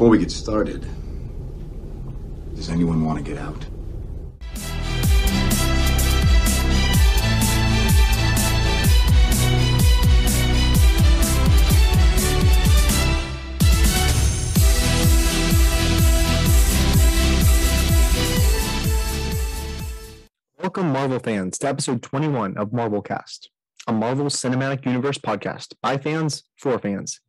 Before we get started, does anyone want to get out? Welcome, Marvel fans, to episode 21 of Marvel Cast, a Marvel Cinematic Universe podcast by fans for fans.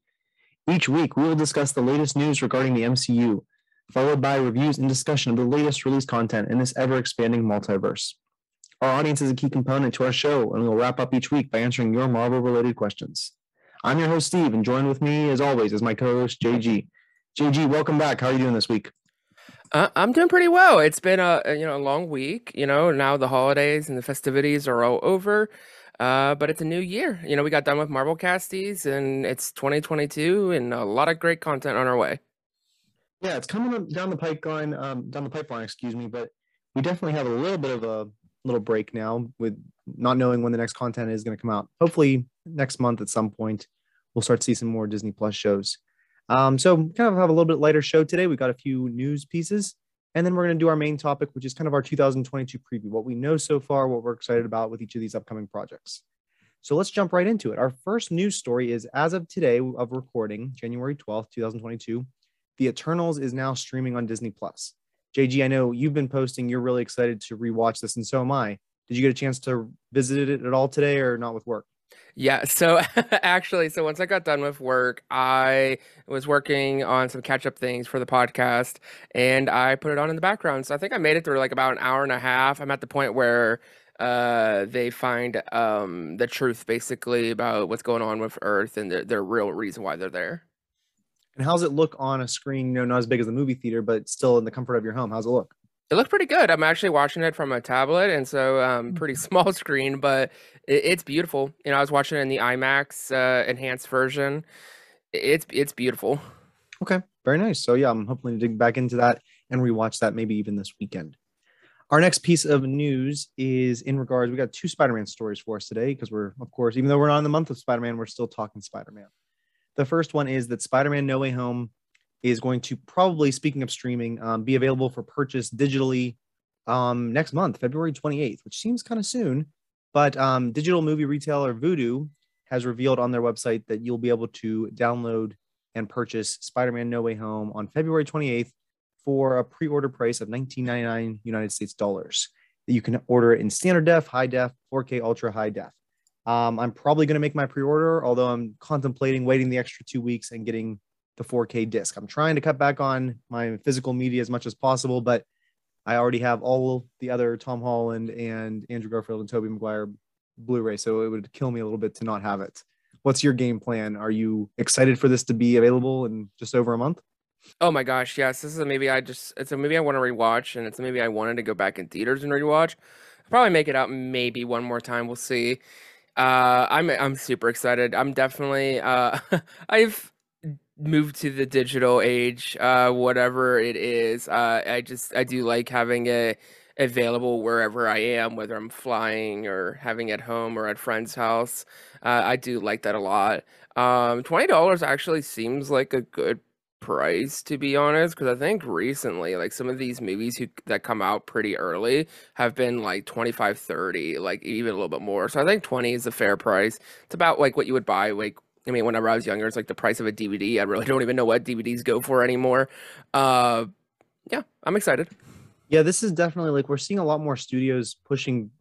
Each week, we will discuss the latest news regarding the MCU, followed by reviews and discussion of the latest release content in this ever expanding multiverse. Our audience is a key component to our show, and we'll wrap up each week by answering your Marvel related questions. I'm your host, Steve, and joined with me, as always, is my co host, JG. JG, welcome back. How are you doing this week? Uh, I'm doing pretty well. It's been a you know a long week. You know now the holidays and the festivities are all over, uh, but it's a new year. You know we got done with Marvel Casties and it's 2022 and a lot of great content on our way. Yeah, it's coming down the pipeline, um, down the pipeline, excuse me. But we definitely have a little bit of a little break now with not knowing when the next content is going to come out. Hopefully next month at some point, we'll start to see some more Disney Plus shows. Um, so kind of have a little bit lighter show today. We got a few news pieces, and then we're going to do our main topic, which is kind of our 2022 preview, what we know so far, what we're excited about with each of these upcoming projects. So let's jump right into it. Our first news story is as of today of recording, January 12th, 2022, The Eternals is now streaming on Disney Plus. JG, I know you've been posting, you're really excited to rewatch this, and so am I. Did you get a chance to visit it at all today or not with work? Yeah, so actually, so once I got done with work, I was working on some catch up things for the podcast and I put it on in the background. So I think I made it through like about an hour and a half. I'm at the point where uh, they find um, the truth basically about what's going on with Earth and their, the real reason why they're there. And how's it look on a screen, you know, not as big as the movie theater, but still in the comfort of your home? How's it look? It looked pretty good. I'm actually watching it from a tablet, and so um, pretty small screen, but it, it's beautiful. You know, I was watching it in the IMAX uh, enhanced version. It's it's beautiful. Okay, very nice. So yeah, I'm hoping to dig back into that and rewatch that maybe even this weekend. Our next piece of news is in regards. We got two Spider-Man stories for us today because we're, of course, even though we're not in the month of Spider-Man, we're still talking Spider-Man. The first one is that Spider-Man No Way Home is going to probably, speaking of streaming, um, be available for purchase digitally um, next month, February 28th, which seems kind of soon. But um, digital movie retailer Vudu has revealed on their website that you'll be able to download and purchase Spider Man No Way Home on February 28th for a pre order price of 19.99 United States dollars. That you can order it in standard def, high def, 4K, ultra high def. Um, I'm probably going to make my pre order, although I'm contemplating waiting the extra two weeks and getting the 4K disc. I'm trying to cut back on my physical media as much as possible, but I already have all the other Tom Holland and Andrew Garfield and Tobey Maguire Blu-ray, so it would kill me a little bit to not have it. What's your game plan? Are you excited for this to be available in just over a month? Oh my gosh, yes. This is a movie I just it's a movie I want to rewatch, and it's a movie I wanted to go back in theaters and rewatch. I'll probably make it out maybe one more time. We'll see. Uh, I'm I'm super excited. I'm definitely uh, I've move to the digital age, uh, whatever it is. Uh, I just I do like having it available wherever I am, whether I'm flying or having it home or at friend's house. Uh, I do like that a lot. Um, twenty dollars actually seems like a good price to be honest because i think recently like some of these movies who, that come out pretty early have been like 25 30 like even a little bit more so i think 20 is a fair price it's about like what you would buy like I mean, whenever I was younger, it's like the price of a DVD. I really don't even know what DVDs go for anymore. Uh, yeah, I'm excited. Yeah, this is definitely like we're seeing a lot more studios pushing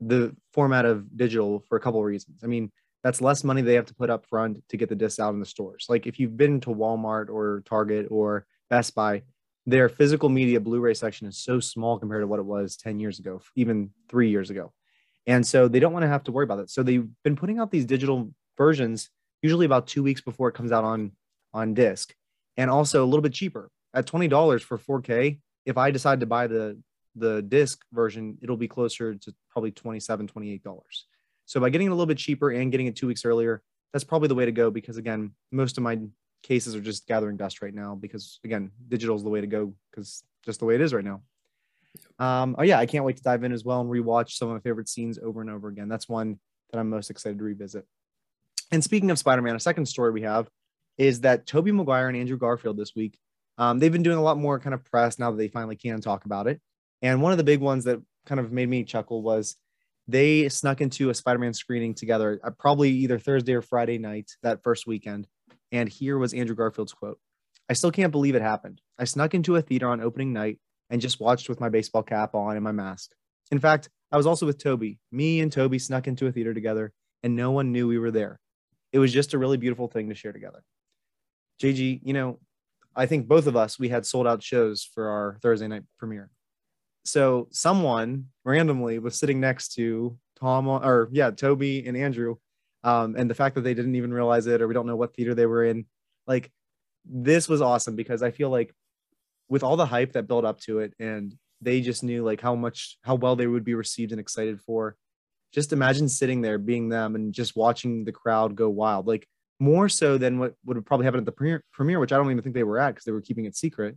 the format of digital for a couple of reasons. I mean, that's less money they have to put up front to get the discs out in the stores. Like if you've been to Walmart or Target or Best Buy, their physical media Blu-ray section is so small compared to what it was 10 years ago, even three years ago. And so they don't want to have to worry about that. So they've been putting out these digital versions usually about two weeks before it comes out on on disc, and also a little bit cheaper at twenty dollars for 4K. If I decide to buy the the disc version, it'll be closer to probably 27 28 dollars. So by getting it a little bit cheaper and getting it two weeks earlier, that's probably the way to go because again, most of my cases are just gathering dust right now because again, digital is the way to go because just the way it is right now. Um, oh yeah, I can't wait to dive in as well and rewatch some of my favorite scenes over and over again. That's one that I'm most excited to revisit. And speaking of Spider-Man, a second story we have is that Tobey Maguire and Andrew Garfield this week Um, they've been doing a lot more kind of press now that they finally can talk about it. And one of the big ones that kind of made me chuckle was they snuck into a Spider-Man screening together, uh, probably either Thursday or Friday night that first weekend. And here was Andrew Garfield's quote: "I still can't believe it happened. I snuck into a theater on opening night and just watched with my baseball cap on and my mask. In fact, I was also with Tobey. Me and Tobey snuck into a theater together, and no one knew we were there. It was just a really beautiful thing to share together." JG, you know, I think both of us we had sold out shows for our Thursday night premiere. So someone randomly was sitting next to Tom or yeah, Tobey and Andrew. Um, and the fact that they didn't even realize it or we don't know what theater they were in, like this was awesome because I feel like with all the hype that built up to it and they just knew like how much how well they would be received and excited for. Just imagine sitting there being them and just watching the crowd go wild. Like more so than what would have probably happened at the premiere, premiere which I don't even think they were at because they were keeping it secret.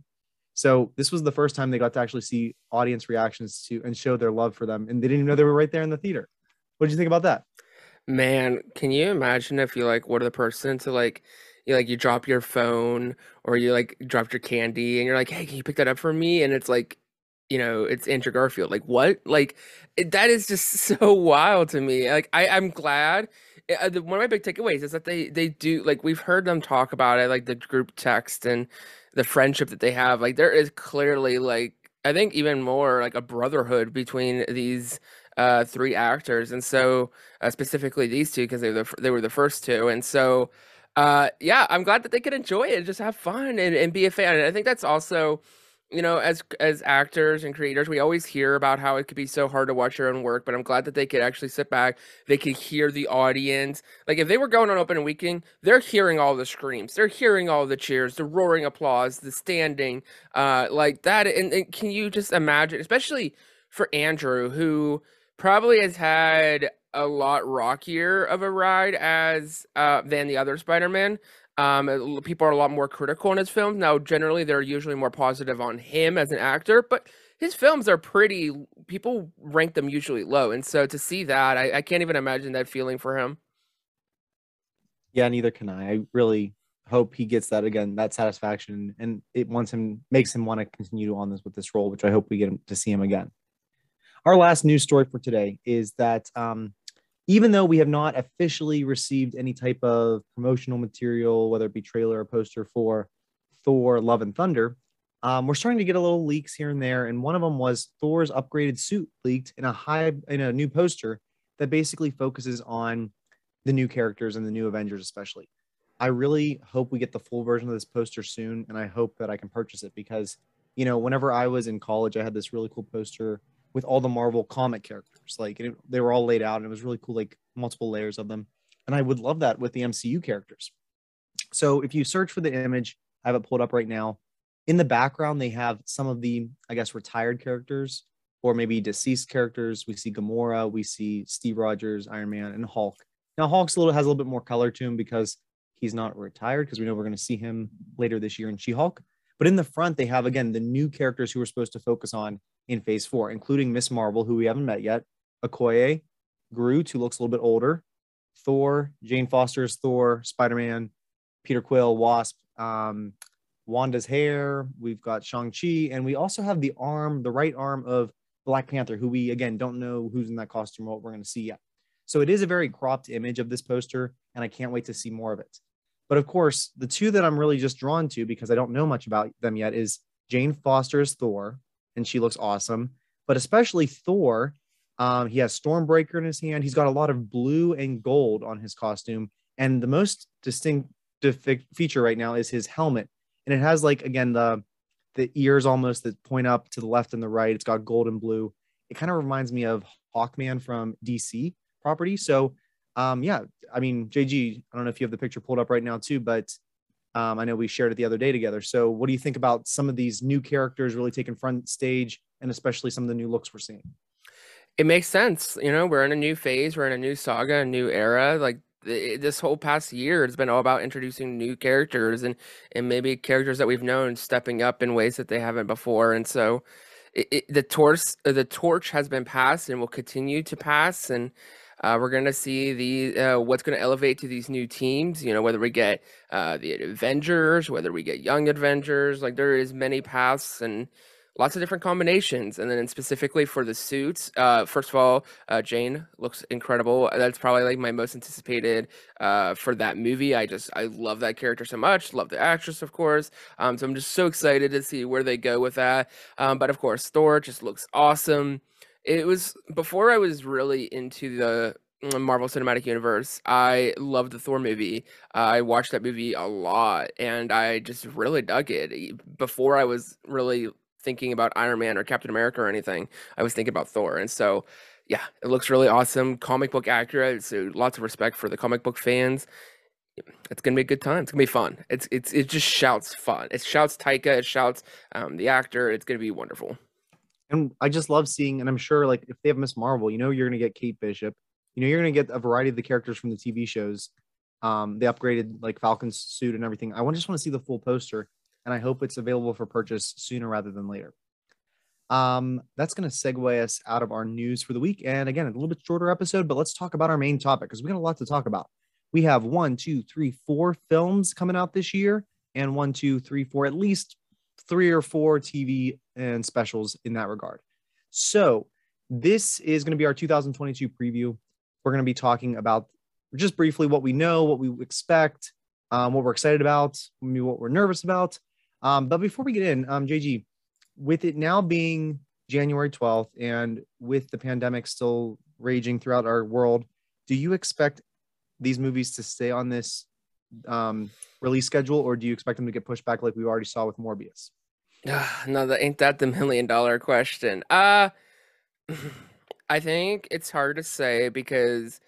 So this was the first time they got to actually see audience reactions to and show their love for them, and they didn't even know they were right there in the theater. What did you think about that? Man, can you imagine if you like were the person to like you like you drop your phone or you like dropped your candy and you're like, hey, can you pick that up for me? And it's like, you know, it's Andrew Garfield. Like what? Like that is just so wild to me. Like I, I'm glad uh, the, one of my big takeaways is that they they do like we've heard them talk about it like the group text and the friendship that they have like there is clearly like i think even more like a brotherhood between these uh three actors and so uh, specifically these two because they were the, they were the first two and so uh yeah i'm glad that they could enjoy it and just have fun and, and be a fan and i think that's also you know, as as actors and creators, we always hear about how it could be so hard to watch your own work, but I'm glad that they could actually sit back. They could hear the audience. Like if they were going on open weekend, they're hearing all the screams, they're hearing all the cheers, the roaring applause, the standing, uh, like that. And, and can you just imagine, especially for Andrew, who probably has had a lot rockier of a ride as uh, than the other Spider-Man. Um, people are a lot more critical in his films. Now, generally, they're usually more positive on him as an actor, but his films are pretty, people rank them usually low. And so to see that, I, I can't even imagine that feeling for him. Yeah, neither can I. I really hope he gets that again, that satisfaction, and it wants him, makes him want to continue on this with this role, which I hope we get him to see him again. Our last news story for today is that um, even though we have not officially received any type of promotional material, whether it be trailer or poster for Thor Love and Thunder, um, we're starting to get a little leaks here and there. And one of them was Thor's upgraded suit leaked in a high in a new poster that basically focuses on the new characters and the new Avengers, especially. I really hope we get the full version of this poster soon, and I hope that I can purchase it because, you know, whenever I was in college, I had this really cool poster with all the Marvel comic characters. Like it, they were all laid out, and it was really cool, like multiple layers of them. And I would love that with the MCU characters. So if you search for the image, I have it pulled up right now. In the background, they have some of the, I guess, retired characters or maybe deceased characters. We see Gamora, we see Steve Rogers, Iron Man, and Hulk. Now Hulk's a little has a little bit more color to him because he's not retired because we know we're going to see him later this year in She-Hulk. But in the front, they have again the new characters who we're supposed to focus on in phase four, including Ms. Marvel, who we haven't met yet, Okoye, Groot, who looks a little bit older, Thor, Jane Foster's Thor, Spider Man, Peter Quill, Wasp, um, Wanda's hair. We've got Shang-Chi, and we also have the arm, the right arm of Black Panther, who we again don't know who's in that costume or what we're going to see yet. So it is a very cropped image of this poster, and I can't wait to see more of it. But of course, the two that I'm really just drawn to because I don't know much about them yet is Jane Foster's Thor, and she looks awesome. But especially Thor, um, he has Stormbreaker in his hand. He's got a lot of blue and gold on his costume, and the most distinctive feature right now is his helmet, and it has like again the the ears almost that point up to the left and the right. It's got gold and blue. It kind of reminds me of Hawkman from DC property. So, um, yeah, I mean, JG, I don't know if you have the picture pulled up right now too, but um, I know we shared it the other day together. So, what do you think about some of these new characters really taking front stage, and especially some of the new looks we're seeing? It makes sense. You know, we're in a new phase, we're in a new saga, a new era. Like this whole past year has been all about introducing new characters and and maybe characters that we've known stepping up in ways that they haven't before. And so, it, it, the torch the torch has been passed and will continue to pass. And Uh, we're gonna see the uh, what's gonna elevate to these new teams. You know, whether we get uh, the Avengers, whether we get Young Avengers, like there is many paths and lots of different combinations. And then specifically for the suits, uh, first of all, uh, Jane looks incredible. That's probably like my most anticipated uh, for that movie. I just I love that character so much. Love the actress, of course. Um, so I'm just so excited to see where they go with that. Um, but of course, Thor just looks awesome. It was before I was really into the Marvel Cinematic Universe. I loved the Thor movie. I watched that movie a lot and I just really dug it. Before I was really thinking about Iron Man or Captain America or anything. I was thinking about Thor. And so, yeah, it looks really awesome. Comic book accurate. So lots of respect for the comic book fans. It's gonna be a good time. It's gonna be fun. It's it's it just shouts fun. It shouts Taika. It shouts um, the actor. It's gonna be wonderful. And I just love seeing, and I'm sure like if they have Ms. Marvel, you know you're gonna get Kate Bishop. You know you're gonna get a variety of the characters from the TV shows. Um, they upgraded like Falcon's suit and everything. I just want to see the full poster and I hope it's available for purchase sooner rather than later. Um, that's going to segue us out of our news for the week. And again, a little bit shorter episode, but let's talk about our main topic because we got a lot to talk about. We have one, two, three, four films coming out this year, and one, two, three, four, at least three or four TV and specials in that regard. So, this is going to be our 2022 preview. We're going to be talking about just briefly what we know, what we expect, um, what we're excited about, maybe what we're nervous about, um, but before we get in, um, JG, with it now being January 12th and with the pandemic still raging throughout our world, do you expect these movies to stay on this um, release schedule or do you expect them to get pushed back like we already saw with Morbius? no, that ain't that the million dollar question. Uh I think it's hard to say because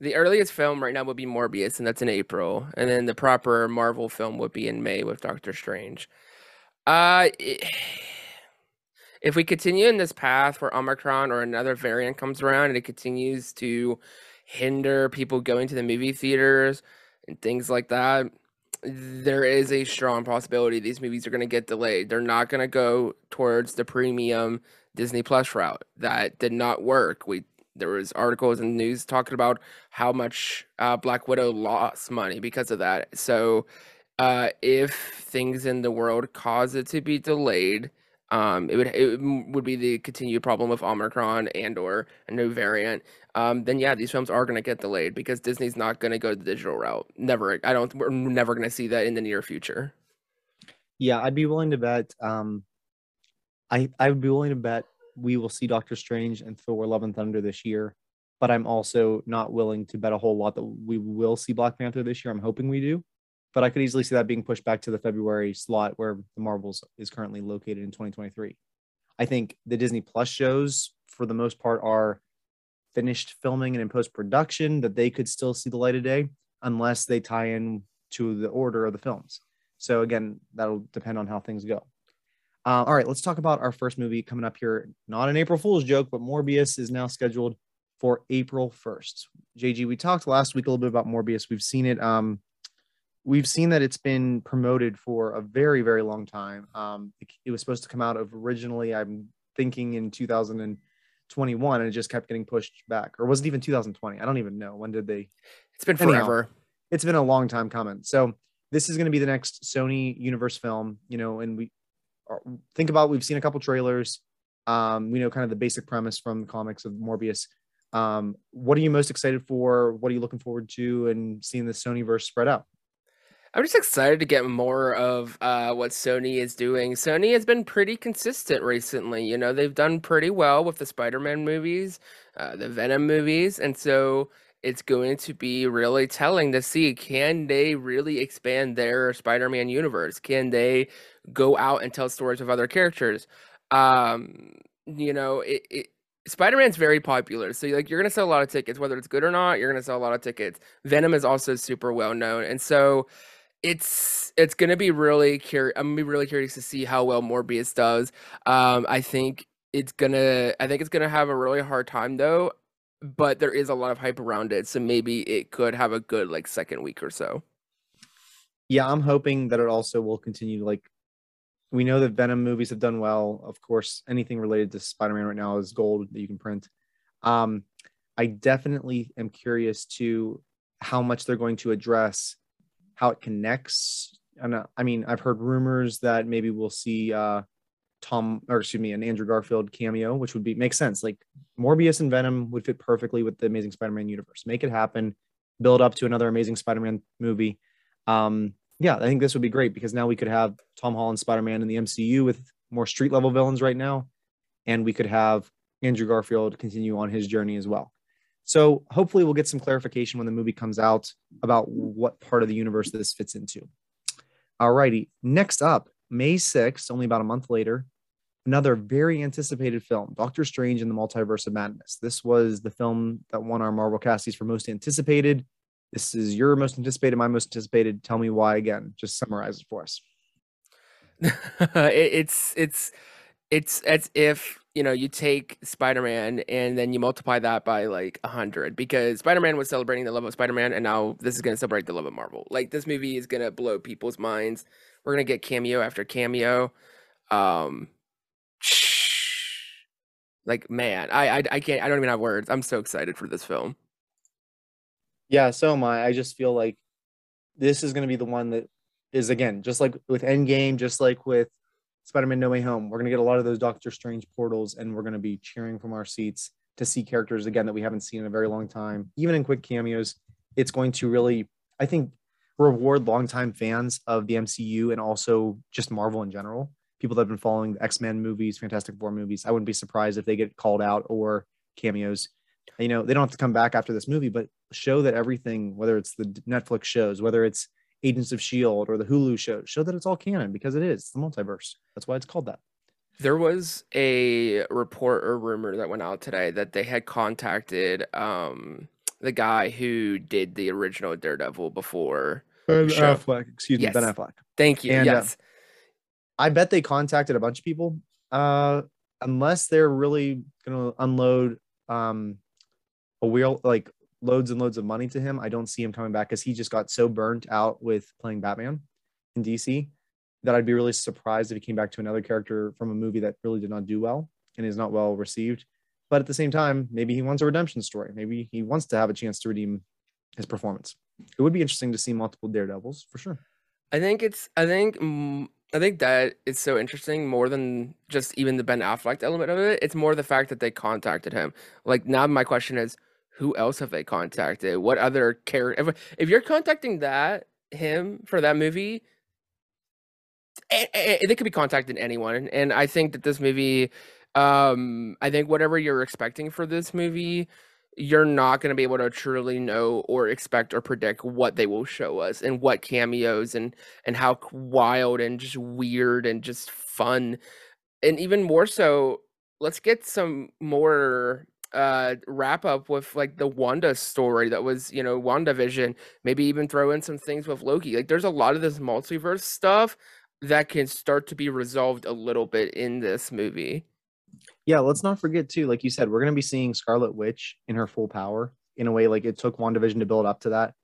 the earliest film right now would be Morbius, and that's in April, and then the proper Marvel film would be in May with Doctor Strange. Uh, if we continue in this path where Omicron or another variant comes around and it continues to hinder people going to the movie theaters and things like that, there is a strong possibility these movies are going to get delayed. They're not going to go towards the premium Disney Plus route. That did not work. We there was articles and news talking about how much uh, Black Widow lost money because of that. So, uh, if things in the world cause it to be delayed, um, it would it would be the continued problem of Omicron and or a new variant. Um, then yeah, these films are going to get delayed because Disney's not going to go the digital route. Never, I don't. We're never going to see that in the near future. Yeah, I'd be willing to bet. Um, I I would be willing to bet we will see Doctor Strange and Thor: Love and Thunder this year, but I'm also not willing to bet a whole lot that we will see Black Panther this year. I'm hoping we do, but I could easily see that being pushed back to the February slot where the Marvels is currently located in 2023. I think the Disney Plus shows, for the most part, are finished filming and in post production that they could still see the light of day unless they tie in to the order of the films. So again, that'll depend on how things go. Uh, all right, let's talk about our first movie coming up here. Not an April Fool's joke, but Morbius is now scheduled for April 1st. JG, we talked last week a little bit about Morbius. We've seen it. Um, we've seen that it's been promoted for a very, very long time. Um, it, it was supposed to come out of originally, I'm thinking in 2021, and it just kept getting pushed back. Or was it even 2020? I don't even know. When did they? It's been forever. Anyhow, it's been a long time coming. So this is going to be the next Sony Universe film, you know, and we think about we've seen a couple trailers. Um, we know kind of the basic premise from the comics of Morbius. Um, what are you most excited for? What are you looking forward to and seeing the Sony verse spread out? I'm just excited to get more of uh, what Sony is doing. Sony has been pretty consistent recently. You know, they've done pretty well with the Spider Man movies, uh, the Venom movies. And so it's going to be really telling to see can they really expand their Spider-Man universe? Can they go out and tell stories of other characters? Um, you know, it, it Spider-Man's very popular. So like you're going to sell a lot of tickets whether it's good or not, you're going to sell a lot of tickets. Venom is also super well known. And so it's it's to be really curious I'm to be really curious to see how well Morbius does. Um, I think it's to I think it's to have a really hard time though but there is a lot of hype around it, so maybe it could have a good like second week or so. Yeah, I'm hoping that it also will continue. Like, we know that Venom movies have done well. Of course, anything related to Spider-Man right now is gold that you can print. Um, I definitely am curious to how much they're going to address how it connects. And uh, I mean, I've heard rumors that maybe we'll see uh, Tom, or excuse me, an Andrew Garfield cameo, which would be make sense. Like Morbius and Venom would fit perfectly with the Amazing Spider-Man universe. Make it happen. Build up to another Amazing Spider-Man movie. Um, yeah, I think this would be great because now we could have Tom Holland Spider-Man in the MCU with more street level villains right now, and we could have Andrew Garfield continue on his journey as well. So hopefully we'll get some clarification when the movie comes out about what part of the universe this fits into. All righty. Next up, May 6th, only about a month later, another very anticipated film, Doctor Strange in the Multiverse of Madness. This was the film that won our Marvel Casties for most anticipated. This is your most anticipated, my most anticipated. Tell me why again. Just summarize it for us. it's it's it's as if you know you take Spider-Man and then you multiply that by like a hundred because Spider-Man was celebrating the love of Spider-Man and now this is gonna celebrate the love of Marvel. Like this movie is gonna blow people's minds. We're gonna get cameo after cameo. Um, like man, I I, I can't I don't even have words. I'm so excited for this film. Yeah, so am I. I just feel like this is going to be the one that is again just like with Endgame, just like with Spider-Man No Way Home. We're going to get a lot of those Doctor Strange portals, and we're going to be cheering from our seats to see characters again that we haven't seen in a very long time, even in quick cameos. It's going to really, I think, reward longtime fans of the MCU and also just Marvel in general. People that have been following the X-Men movies, Fantastic Four movies. I wouldn't be surprised if they get called out or cameos. You know, they don't have to come back after this movie, but show that everything, whether it's the Netflix shows, whether it's Agents of Shield or the Hulu show. show that it's all canon because it is the multiverse. That's why it's called that. There was a report or rumor that went out today that they had contacted um, the guy who did the original Daredevil before. Ben show. Affleck, excuse Yes. me, Ben Affleck. Thank you. And, uh, yes. I bet they contacted a bunch of people. Uh, unless they're really gonna unload um a wheel like loads and loads of money to him, I don't see him coming back because he just got so burnt out with playing Batman in DC that I'd be really surprised if he came back to another character from a movie that really did not do well and is not well received. But at the same time, maybe he wants a redemption story. Maybe he wants to have a chance to redeem his performance. It would be interesting to see multiple Daredevils for sure. I think it's. I think. mm, I think that is so interesting more than just even the Ben Affleck element of it. It's more the fact that they contacted him. Like now, my question is, who else have they contacted? What other character? If, you're contacting that him for that movie, they could be contacting anyone. And I think that this movie, um, I think whatever you're expecting for this movie, you're not going to be able to truly know or expect or predict what they will show us and what cameos and and how wild and just weird and just fun and even more so let's get some more uh wrap up with like the Wanda story that was you know WandaVision maybe even throw in some things with Loki like there's a lot of this multiverse stuff that can start to be resolved a little bit in this movie Yeah, let's not forget too, like you said, we're gonna be seeing Scarlet Witch in her full power in a way like it took WandaVision to build up to that.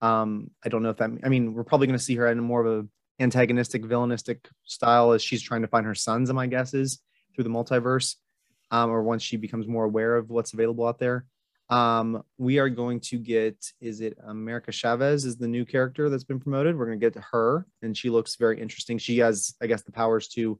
Um, I don't know if that I mean we're probably gonna see her in more of a antagonistic, villainistic style as she's trying to find her sons, my guess is, through the multiverse. Um, or once she becomes more aware of what's available out there. Um, we are going to get, is it America Chavez is the new character that's been promoted? We're gonna get to her, and she looks very interesting. She has, I guess, the powers to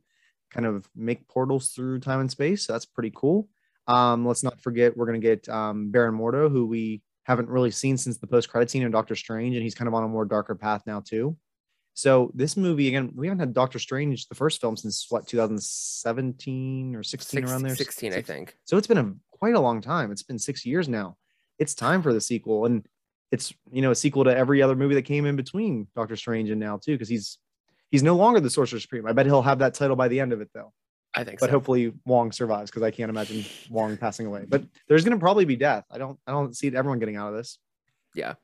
kind of make portals through time and space. So that's pretty cool. Um, let's not forget we're gonna get um, Baron Mordo, who we haven't really seen since the post credit scene in Doctor Strange, and he's kind of on a more darker path now too. So this movie again, we haven't had Doctor Strange the first film since what 2017 or 16 Six- around there. 16 I think So it's been a quite a long time. It's been six years now. It's time for the sequel, and it's you know a sequel to every other movie that came in between Doctor Strange and now too, because he's he's no longer the Sorcerer Supreme. I bet he'll have that title by the end of it though. I think But so. hopefully Wong survives because I can't imagine Wong passing away. But there's gonna probably be death. I don't I don't see everyone getting out of this. Yeah.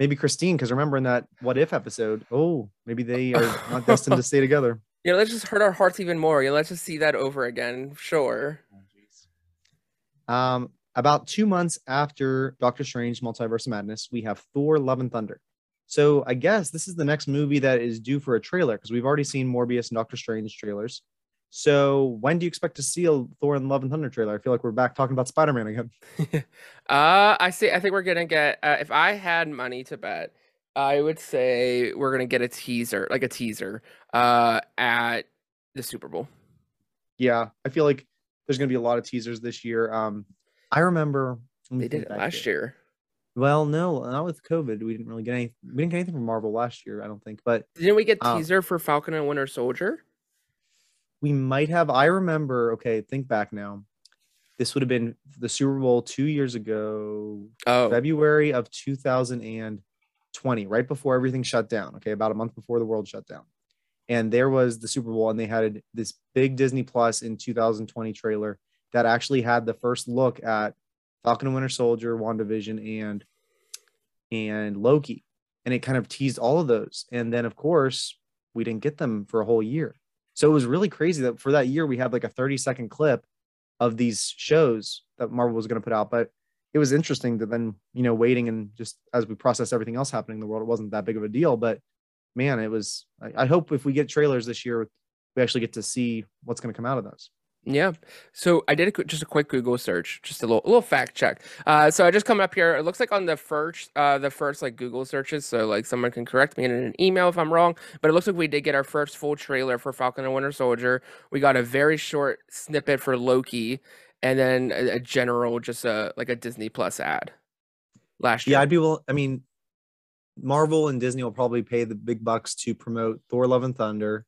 Maybe Christine, because remember in that What If episode, oh, maybe they are not destined to stay together. Yeah, let's just hurt our hearts even more. Yeah, let's just see that over again. Sure. Um, about two months after Doctor Strange Multiverse of Madness, we have Thor Love and Thunder. So I guess this is the next movie that is due for a trailer because we've already seen Morbius and Doctor Strange trailers. So when do you expect to see a Thor and Love and Thunder trailer? I feel like we're back talking about Spider-Man again. uh, I see. I think we're gonna get. Uh, if I had money to bet, I would say we're gonna get a teaser, like a teaser, uh, at the Super Bowl. Yeah, I feel like there's gonna be a lot of teasers this year. Um, I remember they did it last year. year. Well, no, not with COVID. We didn't really get any. We didn't get anything from Marvel last year. I don't think. But didn't we get um, teaser for Falcon and Winter Soldier? We might have. I remember. Okay, think back now. This would have been the Super Bowl two years ago, oh. February of 2020, right before everything shut down. Okay, about a month before the world shut down. And there was the Super Bowl, and they had this big Disney Plus in 2020 trailer that actually had the first look at Falcon and Winter Soldier, WandaVision, and and Loki. And it kind of teased all of those. And then of course, we didn't get them for a whole year. So it was really crazy that for that year we had like a 30 second clip of these shows that Marvel was going to put out. But it was interesting that then, you know, waiting and just as we process everything else happening in the world, it wasn't that big of a deal. But man, it was I, I hope if we get trailers this year, we actually get to see what's going to come out of those. Yeah. So I did a, just a quick Google search, just a little, a little fact check. Uh, so I just come up here. It looks like on the first, uh, the first like Google searches. So like someone can correct me in an email if I'm wrong. But it looks like we did get our first full trailer for Falcon and Winter Soldier. We got a very short snippet for Loki, and then a, a general, just a like a Disney Plus ad last year. Yeah, I'd be well. I mean, Marvel and Disney will probably pay the big bucks to promote Thor: Love and Thunder.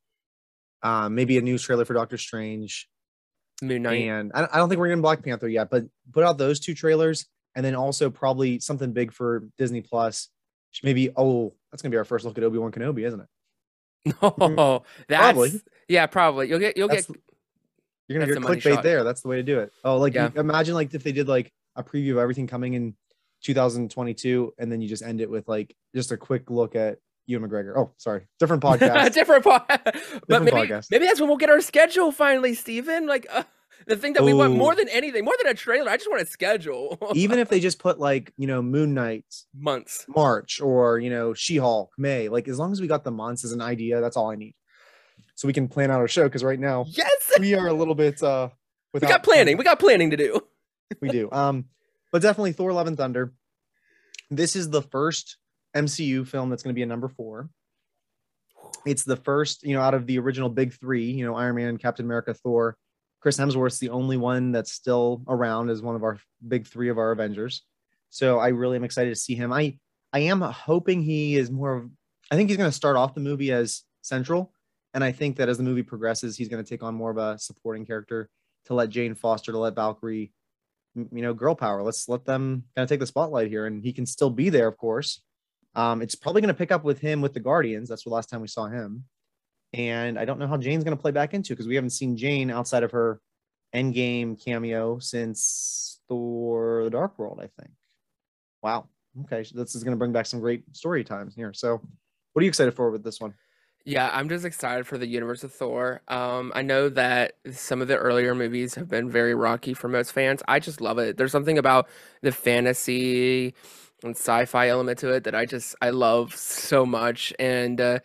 Uh, maybe a new trailer for Doctor Strange Moon Knight. And I don't think we're getting Black Panther yet, but put out those two trailers and then also probably something big for Disney Plus. Maybe, oh, that's going to be our first look at Obi Wan Kenobi, isn't it? No, that's probably. Yeah, probably. You'll get, you'll that's, get, you're going to get clickbait there. That's the way to do it. Oh, like yeah. imagine like if they did like a preview of everything coming in 2022 and then you just end it with like just a quick look at Ewan McGregor. Oh, sorry, different podcast. different podcast. but maybe podcast. maybe that's when we'll get our schedule finally, Steven. Like uh, the thing that Ooh. we want more than anything, more than a trailer. I just want a schedule. Even if they just put like you know Moon Knight months, March, or you know She Hulk May. Like as long as we got the months as an idea, that's all I need. So we can plan out our show because right now, yes, we are a little bit. uh We got planning. We got planning to do. we do. Um, but definitely Thor: Love and Thunder. This is the first MCU film that's going to be a number four. It's the first, you know, out of the original big three, you know, Iron Man, Captain America, Thor. Chris Hemsworth's the only one that's still around as one of our big three of our Avengers. So I really am excited to see him. I I am hoping he is more of I think he's going to start off the movie as central. And I think that as the movie progresses, he's going to take on more of a supporting character to let Jane Foster, to let Valkyrie, you know, girl power. Let's let them kind of take the spotlight here. And he can still be there, of course, um, it's probably going to pick up with him with the Guardians. That's the last time we saw him. And I don't know how Jane's going to play back into because we haven't seen Jane outside of her Endgame cameo since Thor: The Dark World. I think. Wow. Okay, this is going to bring back some great story times here. So, what are you excited for with this one? Yeah, I'm just excited for the universe of Thor. Um, I know that some of the earlier movies have been very rocky for most fans. I just love it. There's something about the fantasy and sci-fi element to it that I just I love so much. And uh,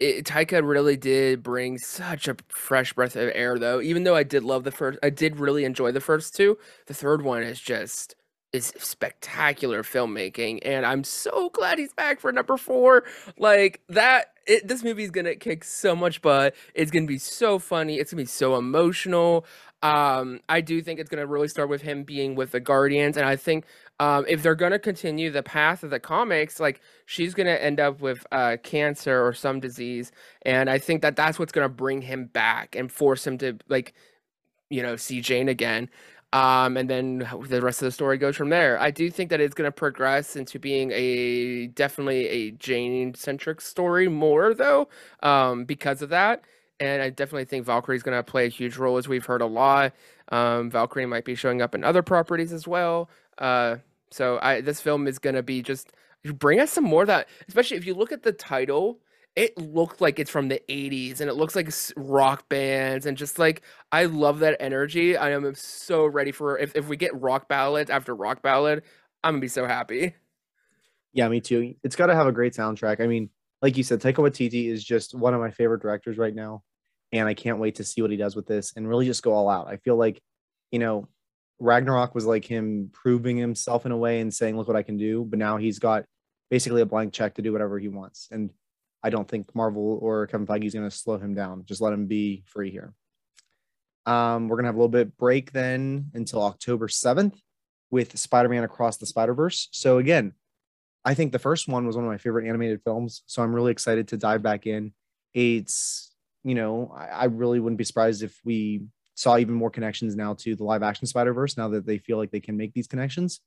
it, Taika really did bring such a fresh breath of air, though. Even though I did love the first, I did really enjoy the first two. The third one is just is spectacular filmmaking, and I'm so glad he's back for number four. Like that, it, this movie is gonna kick so much butt. It's gonna be so funny. It's gonna be so emotional. Um, I do think it's gonna really start with him being with the Guardians, and I think um, if they're going to continue the path of the comics, like she's going to end up with uh, cancer or some disease, and I think that that's what's going to bring him back and force him to like, you know, see Jane again. Um, and then the rest of the story goes from there. I do think that it's going to progress into being a definitely a Jane centric story more though, um, because of that. And I definitely think Valkyrie is going to play a huge role, as we've heard a lot. Um, Valkyrie might be showing up in other properties as well. Uh, so I this film is gonna be just bring us some more that, especially if you look at the title. It looked like it's from the 80s and it looks like rock bands and just like I love that energy. I am so ready for if, if we get rock ballad after rock ballad, I'm gonna be so happy. Yeah, me too. It's got to have a great soundtrack. I mean, like you said, Taika Waititi is just one of my favorite directors right now. and I can't wait to see what he does with this and really just go all out. I feel like, you know, Ragnarok was like him proving himself in a way and saying, "Look what I can do," but now he's got basically a blank check to do whatever he wants, and I don't think Marvel or Kevin Feige is going to slow him down. Just let him be free here. Um, we're gonna have a little bit break then until October seventh with Spider-Man Across the Spider-Verse. So again, I think the first one was one of my favorite animated films, so I'm really excited to dive back in. It's you know I, I really wouldn't be surprised if we saw even more connections now to the live action Spider Verse now that they feel like they can make these connections.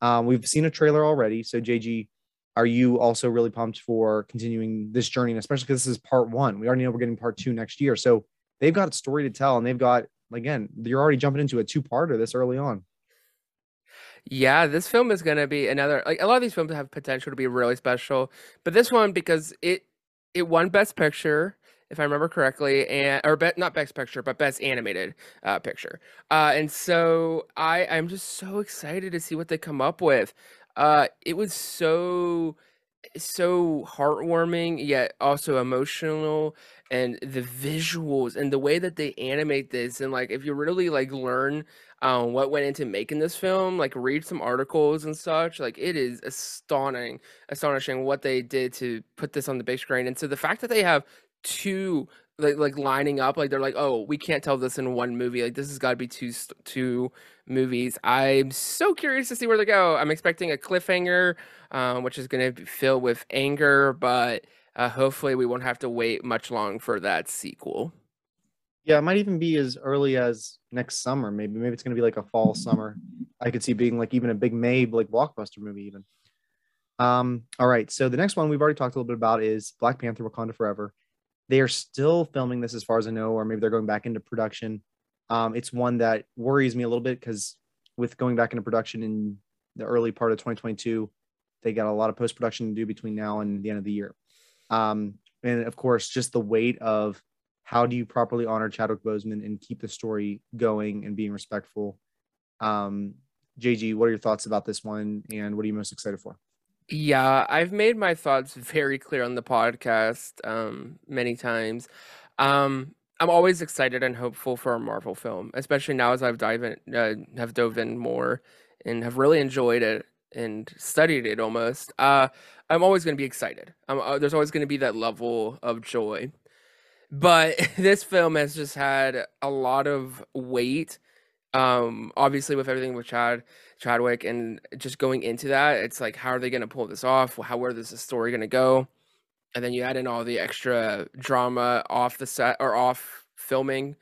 Um, we've seen a trailer already. So, JG, are you also really pumped for continuing this journey, especially because this is part one? We already know we're getting part two next year. So, they've got a story to tell, and they've got, again, you're already jumping into a two parter this early on. Yeah, this film is going to be another like a lot of these films have potential to be really special, but this one because it it won best picture if I remember correctly, and or be, not best picture, but best animated uh, picture. Uh, and so I I'm just so excited to see what they come up with. Uh, it was so so heartwarming yet also emotional and the visuals and the way that they animate this and like if you really like learn um, what went into making this film like read some articles and such like it is astonishing astonishing what they did to put this on the big screen and so the fact that they have two like like lining up like they're like oh we can't tell this in one movie like this has got to be two two movies. I'm so curious to see where they go. I'm expecting a cliffhanger um, which is going to fill with anger but uh, hopefully we won't have to wait much long for that sequel. Yeah it might even be as early as next summer maybe maybe it's going to be like a fall summer. I could see being like even a big may like blockbuster movie even. Um all right so the next one we've already talked a little bit about is black panther wakanda forever they are still filming this, as far as I know, or maybe they're going back into production. Um, it's one that worries me a little bit because with going back into production in the early part of 2022, they got a lot of post production to do between now and the end of the year. Um, and of course, just the weight of how do you properly honor Chadwick Boseman and keep the story going and being respectful. Um, JG, what are your thoughts about this one, and what are you most excited for? Yeah, I've made my thoughts very clear on the podcast um, many times. Um, I'm always excited and hopeful for a Marvel film, especially now as I've dive in, uh, have dove in more and have really enjoyed it and studied it almost. Uh, I'm always going to be excited. Uh, there's always going to be that level of joy. But this film has just had a lot of weight. Um, obviously, with everything with Chad Chadwick, and just going into that, it's like, how are they going to pull this off? How where is the story going to go? And then you add in all the extra drama off the set or off filming.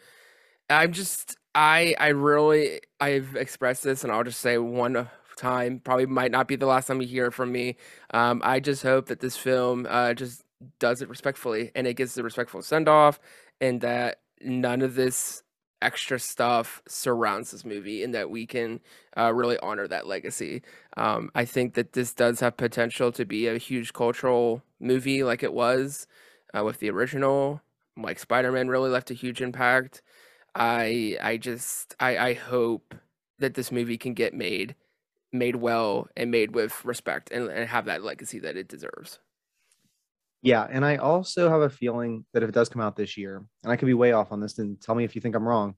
I'm just, I, I really, I've expressed this, and I'll just say one time, probably might not be the last time you hear from me. Um, I just hope that this film uh, just does it respectfully and it gets the respectful send off, and that none of this extra stuff surrounds this movie and that we can uh, really honor that legacy. Um, I think that this does have potential to be a huge cultural movie like it was uh, with the original. Like Spider-Man really left a huge impact. I I just I, I hope that this movie can get made made well and made with respect and, and have that legacy that it deserves. Yeah, and I also have a feeling that if it does come out this year, and I could be way off on this, and tell me if you think I'm wrong.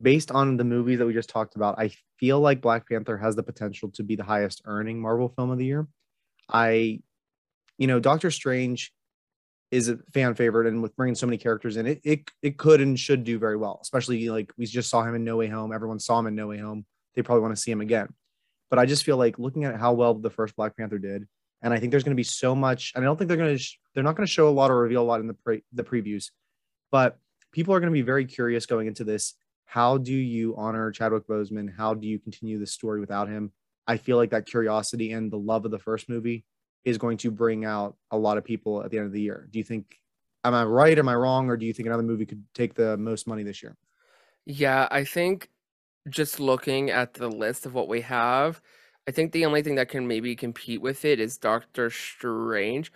Based on the movies that we just talked about, I feel like Black Panther has the potential to be the highest earning Marvel film of the year. I, you know, Doctor Strange is a fan favorite, and with bringing so many characters in, it it it could and should do very well. Especially like we just saw him in No Way Home. Everyone saw him in No Way Home. They probably want to see him again. But I just feel like looking at how well the first Black Panther did, and I think there's going to be so much. And I don't think they're going to sh- they're not going to show a lot or reveal a lot in the pre- the previews, but people are going to be very curious going into this. How do you honor Chadwick Boseman? How do you continue the story without him? I feel like that curiosity and the love of the first movie is going to bring out a lot of people at the end of the year. Do you think? Am I right? Am I wrong? Or do you think another movie could take the most money this year? Yeah, I think just looking at the list of what we have, I think the only thing that can maybe compete with it is Doctor Strange.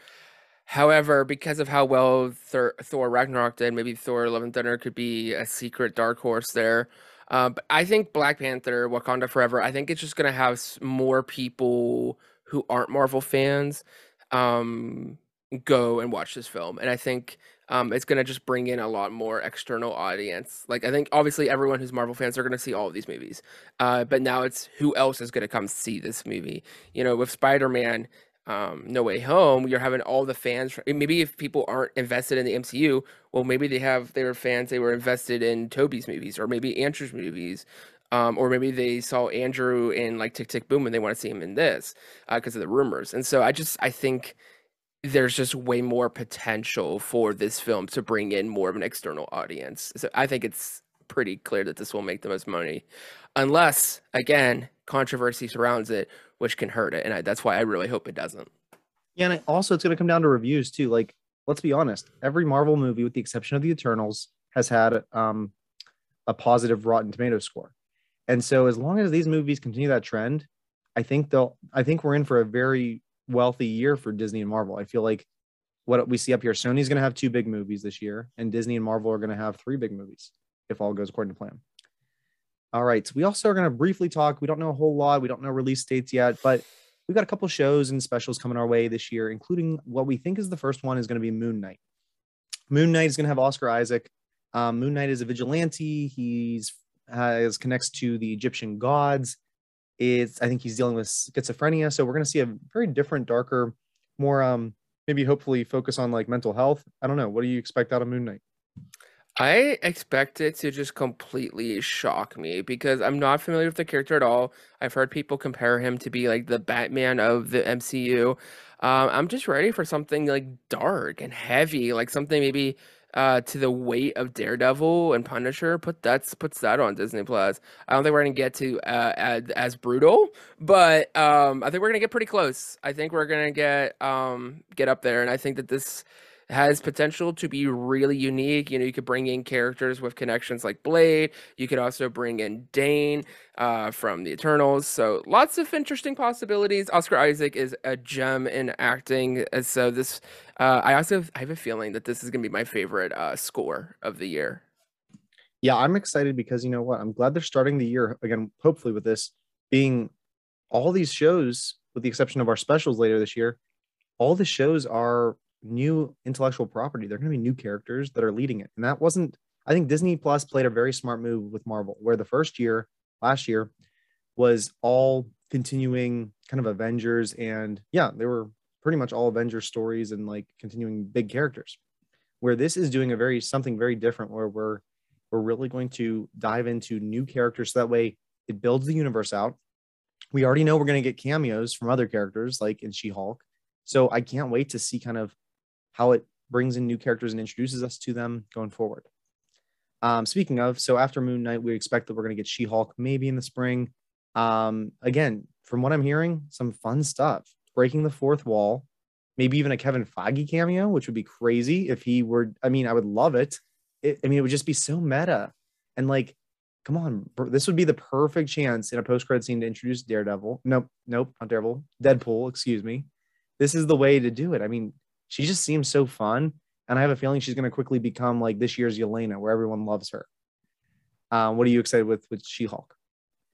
However, because of how well Thor, Thor Ragnarok did, maybe Thor Love and Thunder could be a secret dark horse there. Uh, but I think Black Panther, Wakanda Forever, I think it's just going to have more people who aren't Marvel fans um, go and watch this film. And I think um, it's gonna just bring in a lot more external audience. Like I think obviously everyone who's Marvel fans are gonna see all of these movies, uh, but now it's who else is gonna come see this movie? You know, with Spider Man, um, No Way Home, you're having all the fans. Maybe if people aren't invested in the MCU, well, maybe they have they were fans. They were invested in Tobey's movies, or maybe Andrew's movies, um, or maybe they saw Andrew in like Tick Tick Boom and they want to see him in this because uh, of the rumors. And so I just I think there's just way more potential for this film to bring in more of an external audience. So I think it's pretty clear that this will make the most money, unless again controversy surrounds it, which can hurt it. And I, that's why I really hope it doesn't. Yeah, and also it's going to come down to reviews too. Like, let's be honest, every Marvel movie, with the exception of the Eternals, has had um, a positive Rotten Tomato score. And so as long as these movies continue that trend, I think they'll I think we're in for a very wealthy year for Disney and Marvel. I feel like what we see up here, Sony's going to have two big movies this year, and Disney and Marvel are going to have three big movies if all goes according to plan. All right. So we also are going to briefly talk. We don't know a whole lot. We don't know release dates yet, but we've got a couple shows and specials coming our way this year, including what we think is the first one is going to be Moon Knight. Moon Knight is going to have Oscar Isaac. Um, Moon Knight is a vigilante. He's has connects to the Egyptian gods. It's I think he's dealing with schizophrenia, so we're going to see a very different, darker, more um maybe hopefully focus on like mental health. I don't know. What do you expect out of Moon Knight? I expect it to just completely shock me because I'm not familiar with the character at all. I've heard people compare him to be like the Batman of the MCU. Um, I'm just ready for something like dark and heavy, like something maybe uh, to the weight of Daredevil and Punisher. Put that's puts that on Disney Plus. I don't think we're gonna get to uh, as, as brutal, but um, I think we're gonna get pretty close. I think we're gonna get um, get up there, and I think that this has potential to be really unique. You know, you could bring in characters with connections like Blade. You could also bring in Dane uh, from the Eternals. So lots of interesting possibilities. Oscar Isaac is a gem in acting. So this, uh, I also have, I have a feeling that this is going to be my favorite uh, score of the year. Yeah, I'm excited because you know what? I'm glad they're starting the year again. Hopefully, with this being all these shows, with the exception of our specials later this year, all the shows are new intellectual property. They're going to be new characters that are leading it. And that wasn't, I think Disney Plus played a very smart move with Marvel, where the first year, last year, was all continuing kind of Avengers. And yeah, they were pretty much all Avengers stories and like continuing big characters. Where this is doing a very something very different, where we're we're really going to dive into new characters so that way it builds the universe out. We already know we're going to get cameos from other characters like in She-Hulk. So I can't wait to see kind of how it brings in new characters and introduces us to them going forward. Um, speaking of, so after Moon Knight, we expect that we're going to get She Hulk maybe in the spring. Um, again, from what I'm hearing, some fun stuff. Breaking the fourth wall, maybe even a Kevin Feige cameo, which would be crazy if he were. I mean, I would love it. it I mean, it would just be so meta. And like, come on, this would be the perfect chance in a post credit scene to introduce Daredevil. Nope, nope, not Daredevil. Deadpool, excuse me. This is the way to do it. I mean, she just seems so fun. And I have a feeling she's going to quickly become like this year's Yelena, where everyone loves her. Um, what are you excited with with She Hulk?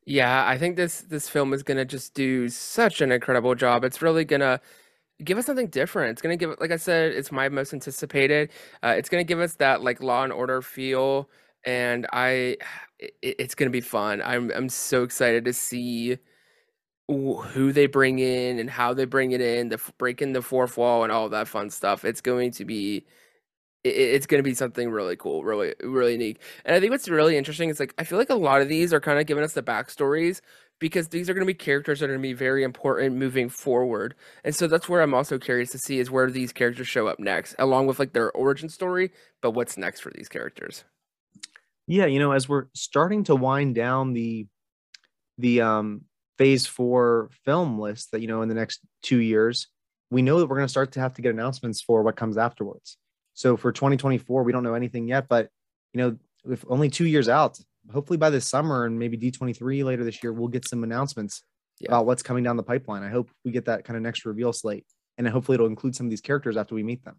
Yeah, I think this this film is going to just do such an incredible job. It's really going to give us something different. It's going to give, like I said, it's my most anticipated. Uh, it's going to give us that like Law and Order feel, and I, it, it's going to be fun. I'm I'm so excited to see who they bring in and how they bring it in, the breaking the fourth wall and all that fun stuff. It's going to be it's going to be something really cool, really really unique. And I think what's really interesting is like I feel like a lot of these are kind of giving us the backstories because these are going to be characters that are going to be very important moving forward. And so that's where I'm also curious to see is where these characters show up next, along with like their origin story, but what's next for these characters. Yeah, you know, as we're starting to wind down the the um phase four film list that you know in the next two years we know that we're going to start to have to get announcements for what comes afterwards. So for 2024 we don't know anything yet but you know if only two years out hopefully by this summer and maybe d23 later this year we'll get some announcements yeah. about what's coming down the pipeline. I hope we get that kind of next reveal slate and hopefully it'll include some of these characters after we meet them.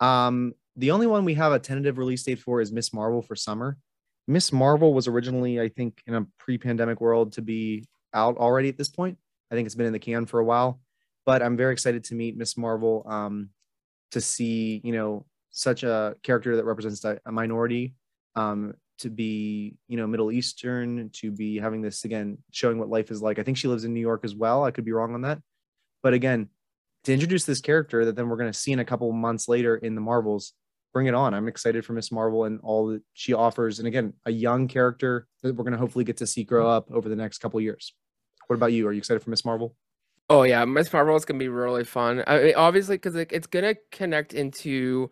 Um the only one we have a tentative release date for is Ms. Marvel for summer. Ms. Marvel was originally i think in a pre-pandemic world to be out already at this point. I think it's been in the can for a while, but I'm very excited to meet Ms. Marvel um, to see, you know, such a character that represents a, minority um, to be you know middle eastern to be having this again showing what life is like. I think she lives in new york as well. I could be wrong on that. But again to introduce this character that then we're going to see in a couple months later in the marvels bring it on. I'm excited for Ms. Marvel and all that she offers. And again a young character that we're going to hopefully get to see grow up over the next couple years what about you? Are you excited for Ms. Marvel? Oh yeah, Ms. Marvel is gonna be really fun. I mean, obviously, because it, it's gonna connect into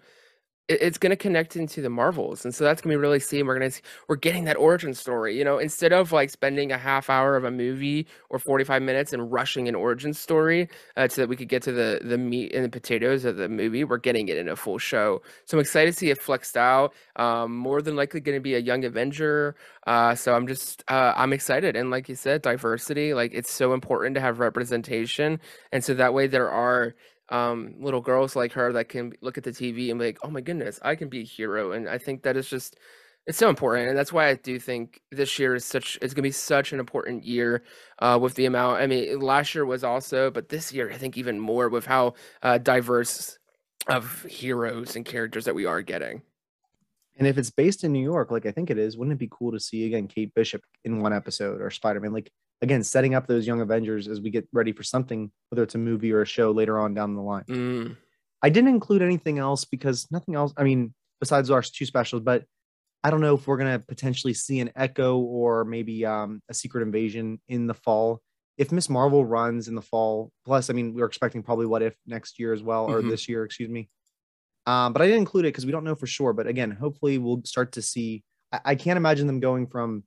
it- it's going to connect into the Marvels, and so that's going to be really see. We're going to we're getting that origin story. You know, instead of like spending a half hour of a movie or forty five minutes and rushing an origin story uh, so that we could get to the the meat and the potatoes of the movie, we're getting it in a full show. So I'm excited to see it flexed out. Um, more than likely going to be a young Avenger. Uh, so I'm just uh, I'm excited, and like you said, diversity. Like it's so important to have representation, and so that way there are um, little girls like her that can look at the TV and be like, "Oh my goodness, I can be a hero." And I think that is just it's so important, and that's why I do think this year is such it's gonna be such an important year uh, with the amount. I mean, last year was also, but this year I think even more with how uh, diverse of heroes and characters that we are getting. And if it's based in New York, like I think it is, wouldn't it be cool to see again Kate Bishop in one episode or Spider Man? Like again, setting up those young Avengers as we get ready for something, whether it's a movie or a show later on down the line. Mm. I didn't include anything else because nothing else. I mean, besides our two specials, but I don't know if we're gonna potentially see an Echo or maybe um, a Secret Invasion in the fall. If Ms. Marvel runs in the fall, plus, I mean, we are expecting probably What If next year as well, or Mhm. this year, excuse me. Um, but I didn't include it because we don't know for sure. But again, hopefully, we'll start to see. I, I can't imagine them going from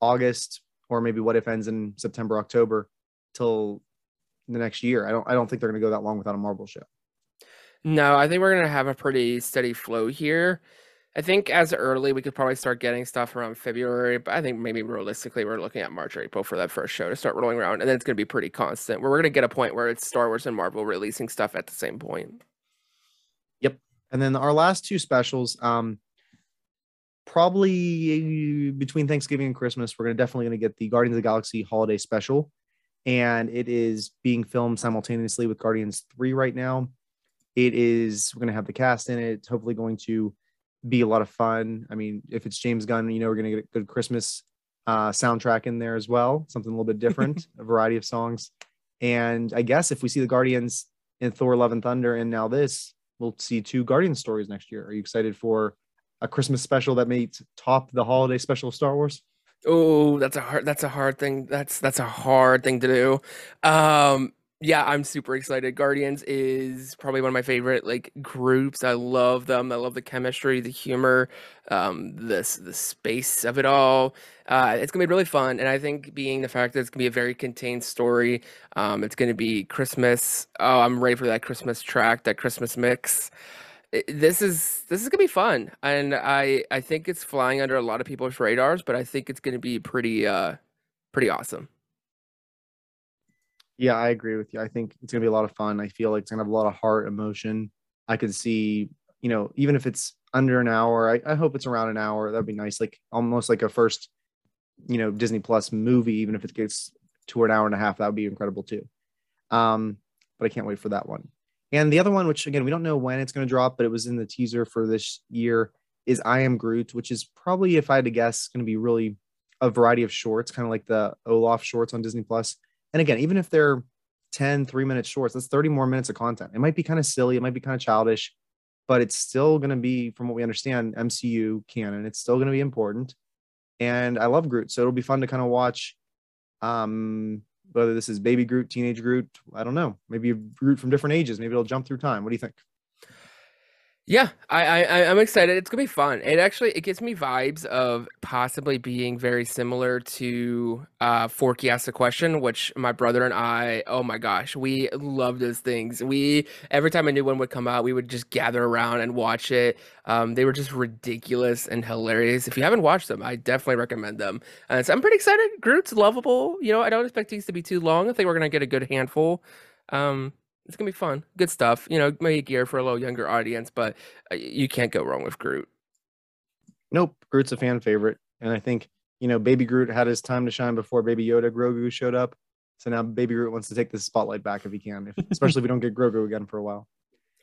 August or maybe What If ends in September, October till the next year. I don't. I don't think they're going to go that long without a Marvel show. No, I think we're gonna have a pretty steady flow here. I think as early we could probably start getting stuff around February, but I think maybe realistically we're looking at March or April for that first show to start rolling around, and then it's gonna be pretty constant. Where we're gonna get a point where it's Star Wars and Marvel releasing stuff at the same point. Yep. And then our last two specials, um, probably between Thanksgiving and Christmas, we're gonna definitely gonna get the Guardians of the Galaxy holiday special, and it is being filmed simultaneously with Guardians Three right now. It is we're gonna have the cast in it. It's hopefully going to be a lot of fun. I mean, if it's James Gunn, you know we're gonna get a good Christmas uh, soundtrack in there as well, something a little bit different, a variety of songs. And I guess if we see the Guardians in Thor: Love and Thunder, and now this, we'll see two Guardian stories next year. Are you excited for a Christmas special that may top the holiday special of Star Wars? Oh, that's a hard that's a hard thing. That's that's a hard thing to do. Um yeah, I'm super excited. Guardians is probably one of my favorite like groups. I love them. I love the chemistry, the humor, um, this the space of it all. Uh, it's gonna be really fun, and I think being the fact that it's gonna be a very contained story, um, it's gonna be Christmas. Oh, I'm ready for that Christmas track, that Christmas mix. This is this is gonna be fun, and I I think it's flying under a lot of people's radars, but I think it's gonna be pretty uh pretty awesome. Yeah, I agree with you. I think it's gonna be a lot of fun. I feel like it's gonna have a lot of heart, emotion. I could see, you know, even if it's under an hour, I, I hope it's around an hour. That'd be nice, like almost like a first, you know, Disney Plus movie. Even if it gets to an hour and a half, that would be incredible too. Um, but I can't wait for that one. And the other one, which again we don't know when it's going to drop, but it was in the teaser for this year, is I Am Groot, which is probably, if I had to guess, going to be really a variety of shorts, kind of like the Olaf shorts on Disney Plus. And again, even if they're 10, three minute shorts, that's 30 more minutes of content. It might be kind of silly, it might be kind of childish, but it's still going to be, from what we understand, MCU canon. It's still going to be important. And I love Groot. So it'll be fun to kind of watch um whether this is baby Groot, teenage Groot, I don't know. Maybe a Groot from different ages. Maybe it'll jump through time. What do you think? Yeah, I, I I'm excited. It's gonna be fun. It actually it gives me vibes of possibly being very similar to uh Forky asks a question, which my brother and I, oh my gosh, we love those things. We every time a new one would come out, we would just gather around and watch it. Um, they were just ridiculous and hilarious. If you haven't watched them, I definitely recommend them. And so I'm pretty excited. Groot's lovable. You know, I don't expect these to be too long. I think we're gonna get a good handful. Um, it's gonna be fun. Good stuff. You know, maybe gear for a little younger audience, but uh, you can't go wrong with Groot. Nope. Groot's a fan favorite. And I think, you know, baby Groot had his time to shine before baby Yoda Grogu showed up. So now baby Groot wants to take the spotlight back if he can, if, especially if we don't get Grogu again for a while.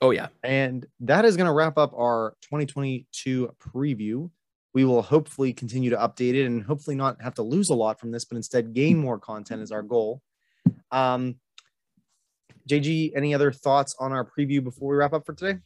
Oh yeah. And that is going to wrap up our 2022 preview. We will hopefully continue to update it and hopefully not have to lose a lot from this, but instead gain more content is our goal. Um, JG, any other thoughts on our preview before we wrap up for today?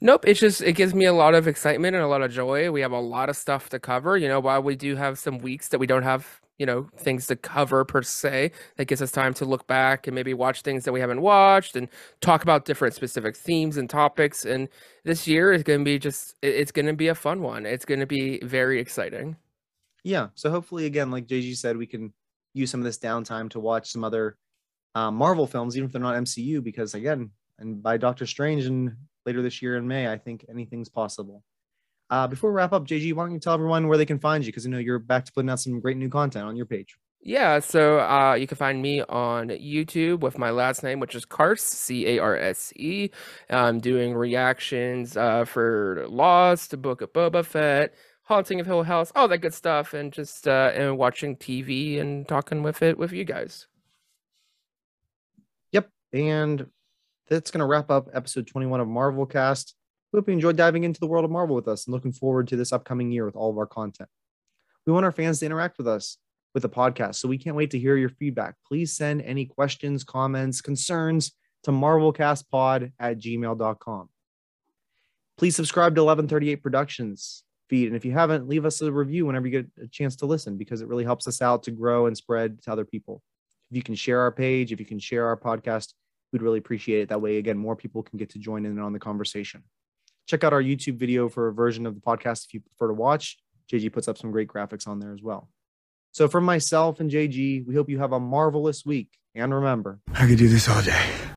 Nope, it's just it gives me a lot of excitement and a lot of joy. We have a lot of stuff to cover. You know, while we do have some weeks that we don't have, you know, things to cover per se, that gives us time to look back and maybe watch things that we haven't watched and talk about different specific themes and topics. And this year is going to be just it's going to be a fun one. It's going to be very exciting. Yeah. So hopefully, again, like JG said, we can use some of this downtime to watch some other uh, Marvel films, even if they're not MCU, because again, and by Doctor Strange and later this year in May. I think anything's possible. Uh, before we wrap up, JG, why don't you tell everyone where they can find you? Because I know you're back to putting out some great new content on your page. Yeah, so uh, you can find me on YouTube with my last name, which is Carse, C A R S E. I'm doing reactions uh, for Lost, Book of Boba Fett, Haunting of Hill House, all that good stuff, and just uh, and watching TV and talking with it with you guys. And that's going to wrap up episode 21 of Marvel Cast. We hope you enjoyed diving into the world of Marvel with us and looking forward to this upcoming year with all of our content. We want our fans to interact with us with the podcast, so we can't wait to hear your feedback. Please send any questions, comments, concerns to marvelcastpod at gmail.com. Please subscribe to 1138 Productions feed. And if you haven't, leave us a review whenever you get a chance to listen because it really helps us out to grow and spread to other people. If you can share our page, if you can share our podcast, we'd really appreciate it. That way, again, more people can get to join in on the conversation. Check out our YouTube video for a version of the podcast if you prefer to watch. JG puts up some great graphics on there as well. So, from myself and JG, we hope you have a marvelous week. And remember, I could do this all day.